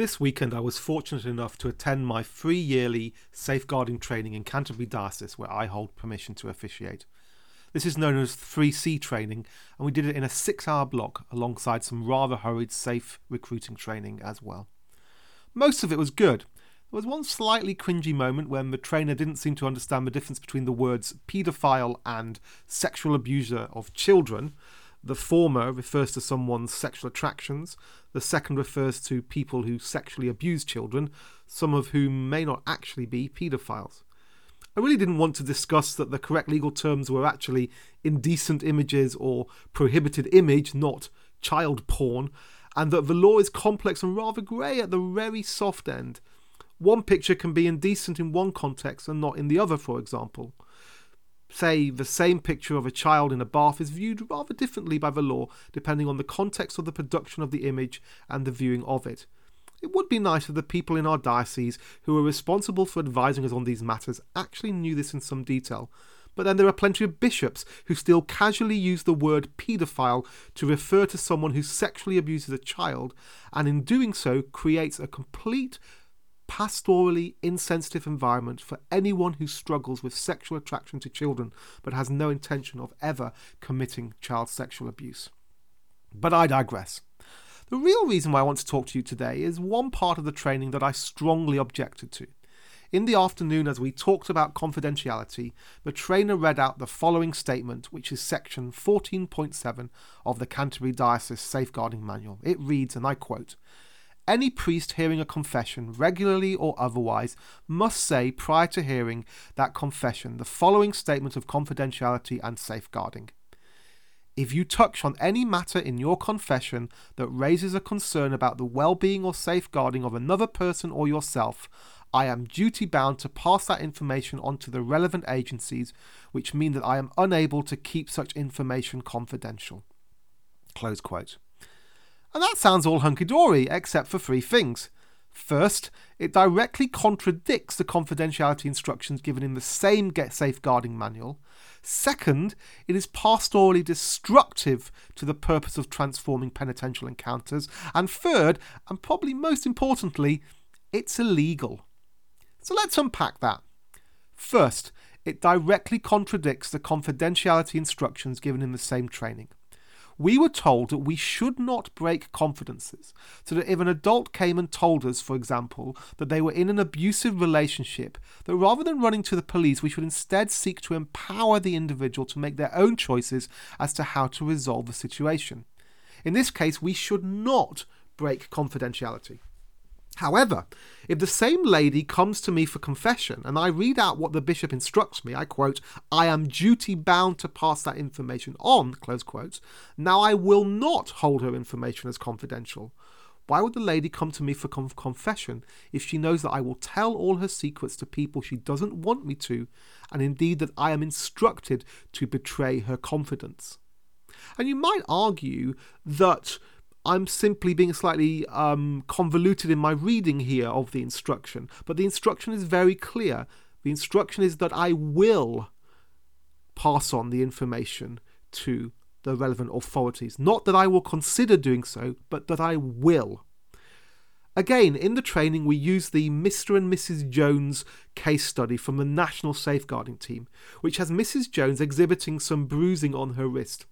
This weekend, I was fortunate enough to attend my free yearly safeguarding training in Canterbury Diocese, where I hold permission to officiate. This is known as 3C training, and we did it in a six hour block alongside some rather hurried safe recruiting training as well. Most of it was good. There was one slightly cringy moment when the trainer didn't seem to understand the difference between the words paedophile and sexual abuser of children, the former refers to someone's sexual attractions, the second refers to people who sexually abuse children, some of whom may not actually be paedophiles. I really didn't want to discuss that the correct legal terms were actually indecent images or prohibited image, not child porn, and that the law is complex and rather grey at the very soft end. One picture can be indecent in one context and not in the other, for example say, the same picture of a child in a bath is viewed rather differently by the law depending on the context of the production of the image and the viewing of it. It would be nice if the people in our diocese who are responsible for advising us on these matters actually knew this in some detail. But then there are plenty of bishops who still casually use the word paedophile to refer to someone who sexually abuses a child, and in doing so creates a complete pastorally insensitive environment for anyone who struggles with sexual attraction to children but has no intention of ever committing child sexual abuse. But I digress. The real reason why I want to talk to you today is one part of the training that I strongly objected to. In the afternoon, as we talked about confidentiality, the trainer read out the following statement, which is section 14.7 of the Canterbury Diocese Safeguarding Manual. It reads, and I quote, any priest hearing a confession, regularly or otherwise, must say prior to hearing that confession the following statement of confidentiality and safeguarding. If you touch on any matter in your confession that raises a concern about the well being or safeguarding of another person or yourself, I am duty bound to pass that information on to the relevant agencies, which mean that I am unable to keep such information confidential. Close quote. And that sounds all hunky dory, except for three things. First, it directly contradicts the confidentiality instructions given in the same Get Safeguarding manual. Second, it is pastorally destructive to the purpose of transforming penitential encounters. And third, and probably most importantly, it's illegal. So let's unpack that. First, it directly contradicts the confidentiality instructions given in the same training we were told that we should not break confidences. So that if an adult came and told us, for example, that they were in an abusive relationship, that rather than running to the police, we should instead seek to empower the individual to make their own choices as to how to resolve the situation. In this case, we should not break confidentiality. However, if the same lady comes to me for confession and I read out what the bishop instructs me, I quote, I am duty bound to pass that information on, close quotes, now I will not hold her information as confidential. Why would the lady come to me for conf- confession if she knows that I will tell all her secrets to people she doesn't want me to, and indeed that I am instructed to betray her confidence? And you might argue that I'm simply being slightly um, convoluted in my reading here of the instruction, but the instruction is very clear. The instruction is that I will pass on the information to the relevant authorities. Not that I will consider doing so, but that I will. Again, in the training, we use the Mr. and Mrs. Jones case study from the National Safeguarding Team, which has Mrs. Jones exhibiting some bruising on her wrist.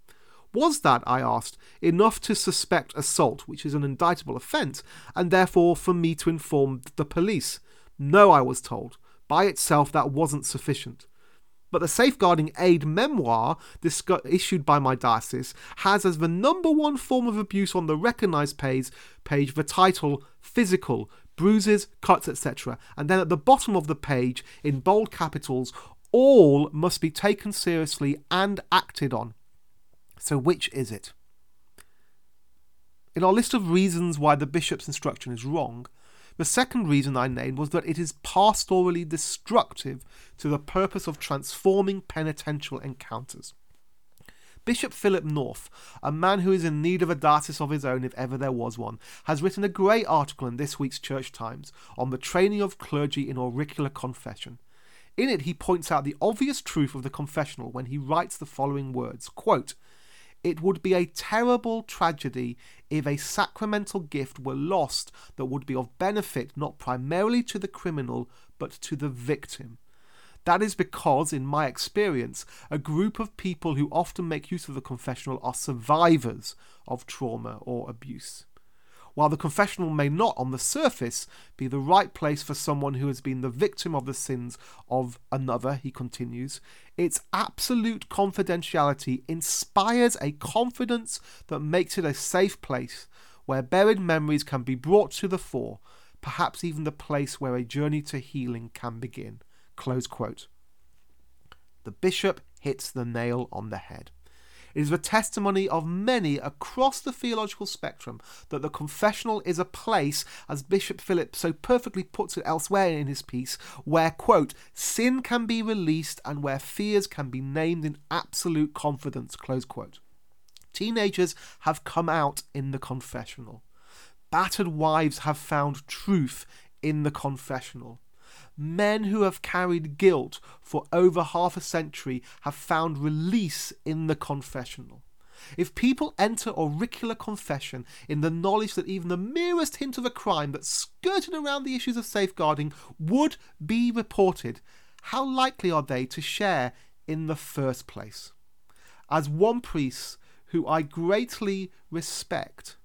Was that, I asked, enough to suspect assault, which is an indictable offence, and therefore for me to inform the police? No, I was told. By itself, that wasn't sufficient. But the Safeguarding Aide Memoire issued by my diocese has as the number one form of abuse on the recognised page, page the title Physical, Bruises, Cuts, etc. And then at the bottom of the page, in bold capitals, all must be taken seriously and acted on. So, which is it? In our list of reasons why the bishop's instruction is wrong, the second reason I named was that it is pastorally destructive to the purpose of transforming penitential encounters. Bishop Philip North, a man who is in need of a diocese of his own if ever there was one, has written a great article in this week's Church Times on the training of clergy in auricular confession. In it, he points out the obvious truth of the confessional when he writes the following words quote, It would be a terrible tragedy if a sacramental gift were lost that would be of benefit not primarily to the criminal but to the victim. That is because, in my experience, a group of people who often make use of the confessional are survivors of trauma or abuse. While the confessional may not, on the surface, be the right place for someone who has been the victim of the sins of another, he continues, its absolute confidentiality inspires a confidence that makes it a safe place where buried memories can be brought to the fore, perhaps even the place where a journey to healing can begin. Close quote. The bishop hits the nail on the head. It is the testimony of many across the theological spectrum that the confessional is a place, as Bishop Philip so perfectly puts it elsewhere in his piece, where, quote, sin can be released and where fears can be named in absolute confidence, close quote. Teenagers have come out in the confessional. Battered wives have found truth in the confessional. Men who have carried guilt for over half a century have found release in the confessional. If people enter auricular confession in the knowledge that even the merest hint of a crime that skirted around the issues of safeguarding would be reported, how likely are they to share in the first place? As one priest who I greatly respect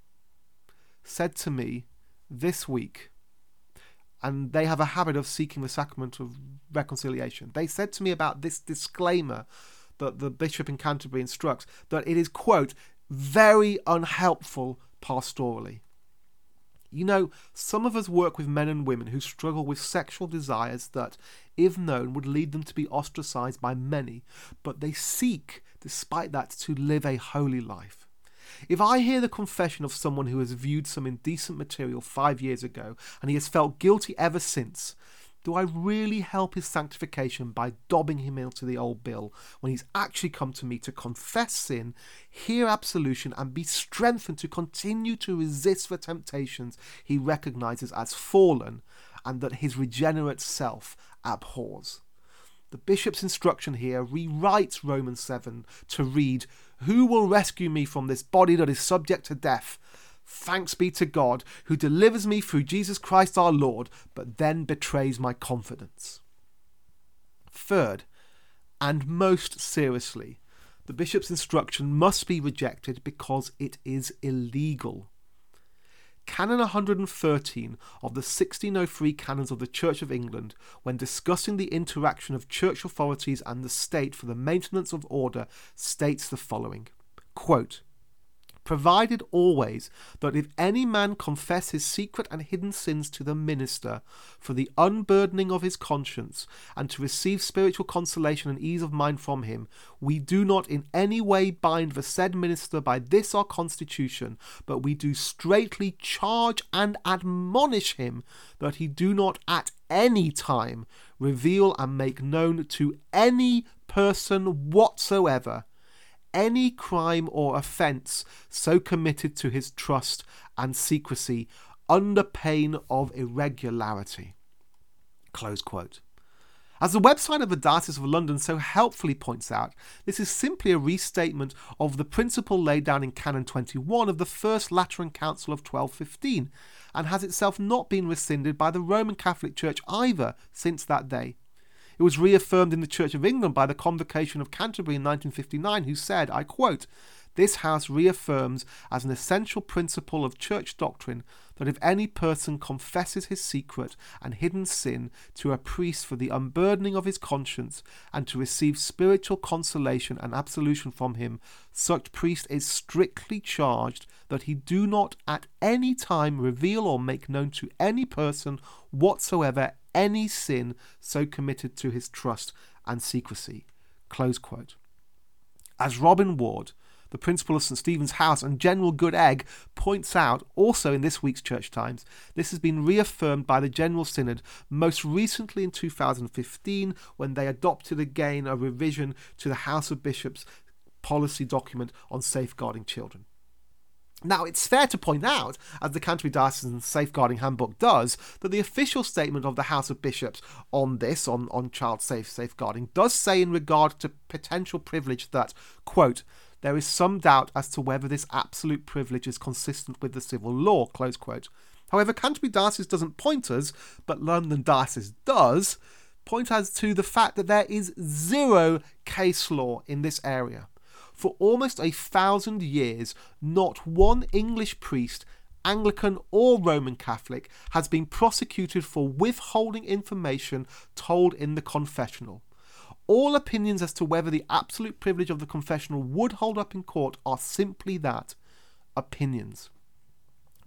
said to me this week, and they have a habit of seeking the sacrament of reconciliation. They said to me about this disclaimer that the bishop in Canterbury instructs that it is, quote, very unhelpful pastorally. You know, some of us work with men and women who struggle with sexual desires that, if known, would lead them to be ostracized by many, but they seek, despite that, to live a holy life. If I hear the confession of someone who has viewed some indecent material five years ago and he has felt guilty ever since, do I really help his sanctification by dobbing him into the old bill when he's actually come to me to confess sin, hear absolution, and be strengthened to continue to resist the temptations he recognizes as fallen and that his regenerate self abhors? The bishop's instruction here rewrites Romans 7 to read, Who will rescue me from this body that is subject to death? Thanks be to God, who delivers me through Jesus Christ our Lord, but then betrays my confidence. Third, and most seriously, the bishop's instruction must be rejected because it is illegal. Canon 113 of the 1603 Canons of the Church of England, when discussing the interaction of church authorities and the state for the maintenance of order, states the following. Quote, provided always that if any man confess his secret and hidden sins to the minister for the unburdening of his conscience and to receive spiritual consolation and ease of mind from him, we do not in any way bind the said minister by this our constitution, but we do straitly charge and admonish him that he do not at any time reveal and make known to any person whatsoever any crime or offence so committed to his trust and secrecy under pain of irregularity. Close quote. As the website of the Diocese of London so helpfully points out, this is simply a restatement of the principle laid down in Canon 21 of the First Lateran Council of 1215, and has itself not been rescinded by the Roman Catholic Church either since that day. It was reaffirmed in the Church of England by the Convocation of Canterbury in 1959, who said, I quote, this House reaffirms as an essential principle of church doctrine that if any person confesses his secret and hidden sin to a priest for the unburdening of his conscience and to receive spiritual consolation and absolution from him, such priest is strictly charged that he do not at any time reveal or make known to any person whatsoever any sin so committed to his trust and secrecy. Close quote. As Robin Ward, the principal of St. Stephen's House and General Good Egg, points out also in this week's Church Times, this has been reaffirmed by the General Synod most recently in 2015 when they adopted again a revision to the House of Bishops policy document on safeguarding children. Now, it's fair to point out, as the Canterbury Diocesan Safeguarding Handbook does, that the official statement of the House of Bishops on this, on, on child safe safeguarding, does say in regard to potential privilege that, quote, there is some doubt as to whether this absolute privilege is consistent with the civil law. Close quote. However, Canterbury Diocese doesn't point us, but London Diocese does, point us to the fact that there is zero case law in this area. For almost a thousand years, not one English priest, Anglican or Roman Catholic, has been prosecuted for withholding information told in the confessional. All opinions as to whether the absolute privilege of the confessional would hold up in court are simply that opinions.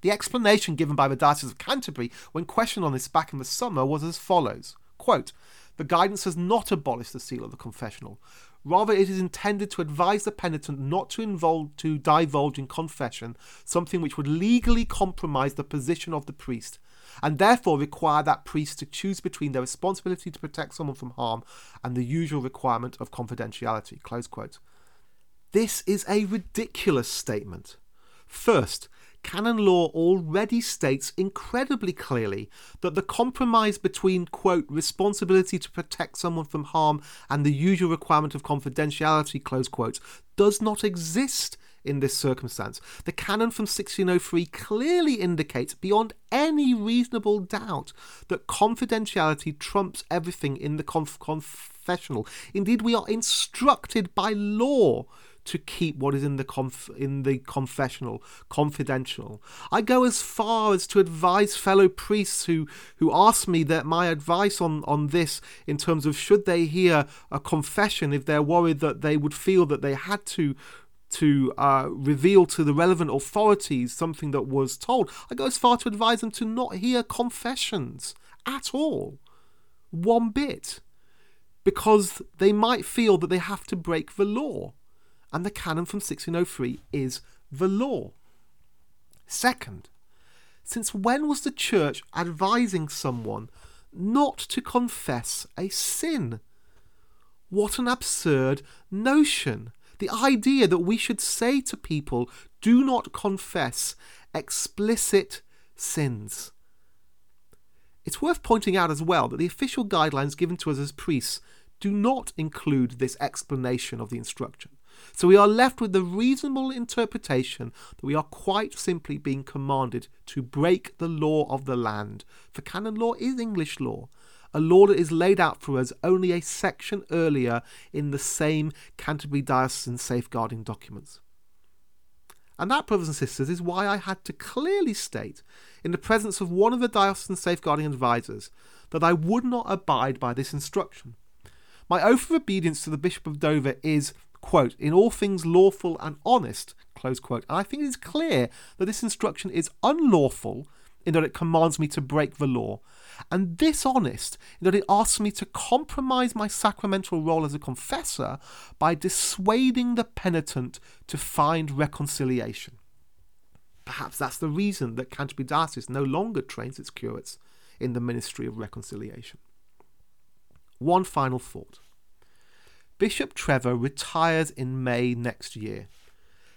The explanation given by the Diocese of Canterbury when questioned on this back in the summer was as follows quote, The guidance has not abolished the seal of the confessional. Rather, it is intended to advise the penitent not to, involve, to divulge in confession something which would legally compromise the position of the priest, and therefore require that priest to choose between their responsibility to protect someone from harm and the usual requirement of confidentiality. Close quote. This is a ridiculous statement. First, canon law already states incredibly clearly that the compromise between, quote, responsibility to protect someone from harm and the usual requirement of confidentiality, close quote, does not exist in this circumstance. The canon from 1603 clearly indicates beyond any reasonable doubt that confidentiality trumps everything in the conf- confessional. Indeed, we are instructed by law to keep what is in the conf- in the confessional confidential. I go as far as to advise fellow priests who who ask me that my advice on on this in terms of should they hear a confession if they're worried that they would feel that they had to to uh, reveal to the relevant authorities something that was told. I go as far to advise them to not hear confessions at all, one bit, because they might feel that they have to break the law and the canon from 1603 is the law. Second, since when was the church advising someone not to confess a sin? What an absurd notion! The idea that we should say to people, do not confess explicit sins. It's worth pointing out as well that the official guidelines given to us as priests do not include this explanation of the instruction. So we are left with the reasonable interpretation that we are quite simply being commanded to break the law of the land, for canon law is English law, a law that is laid out for us only a section earlier in the same Canterbury Diocesan safeguarding documents. And that, brothers and sisters, is why I had to clearly state, in the presence of one of the diocesan safeguarding advisers, that I would not abide by this instruction. My oath of obedience to the Bishop of Dover is quote, in all things lawful and honest, close quote. And I think it is clear that this instruction is unlawful in that it commands me to break the law, and dishonest in that it asks me to compromise my sacramental role as a confessor by dissuading the penitent to find reconciliation. Perhaps that's the reason that Canterbury Diocese no longer trains its curates in the ministry of reconciliation. One final thought. Bishop Trevor retires in May next year.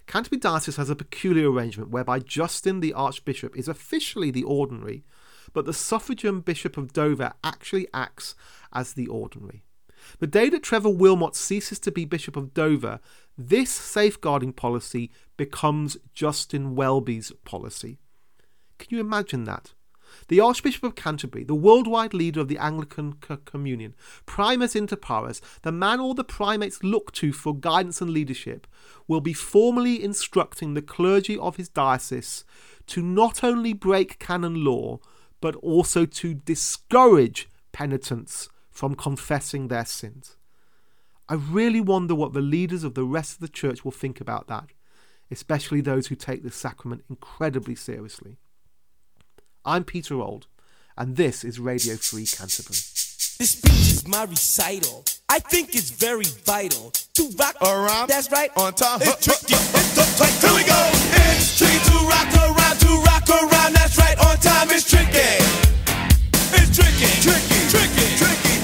Canterbury Diocese has a peculiar arrangement whereby Justin the Archbishop is officially the ordinary, but the suffragan Bishop of Dover actually acts as the ordinary. The day that Trevor Willmott ceases to be Bishop of Dover, this safeguarding policy becomes Justin Welby's policy. Can you imagine that? The Archbishop of Canterbury, the worldwide leader of the Anglican C- Communion, primus inter pares, the man all the primates look to for guidance and leadership, will be formally instructing the clergy of his diocese to not only break canon law, but also to discourage penitents from confessing their sins. I really wonder what the leaders of the rest of the church will think about that, especially those who take this sacrament incredibly seriously. I'm Peter Ould, and this is Radio Free Canterbury. This speech is my recital. I think it's very vital to rock around. That's right, on time. It's tricky. It's the play. Here we go. It's tricky to rock around, to rock around. That's right, on time. It's tricky. It's tricky, tricky, tricky, tricky.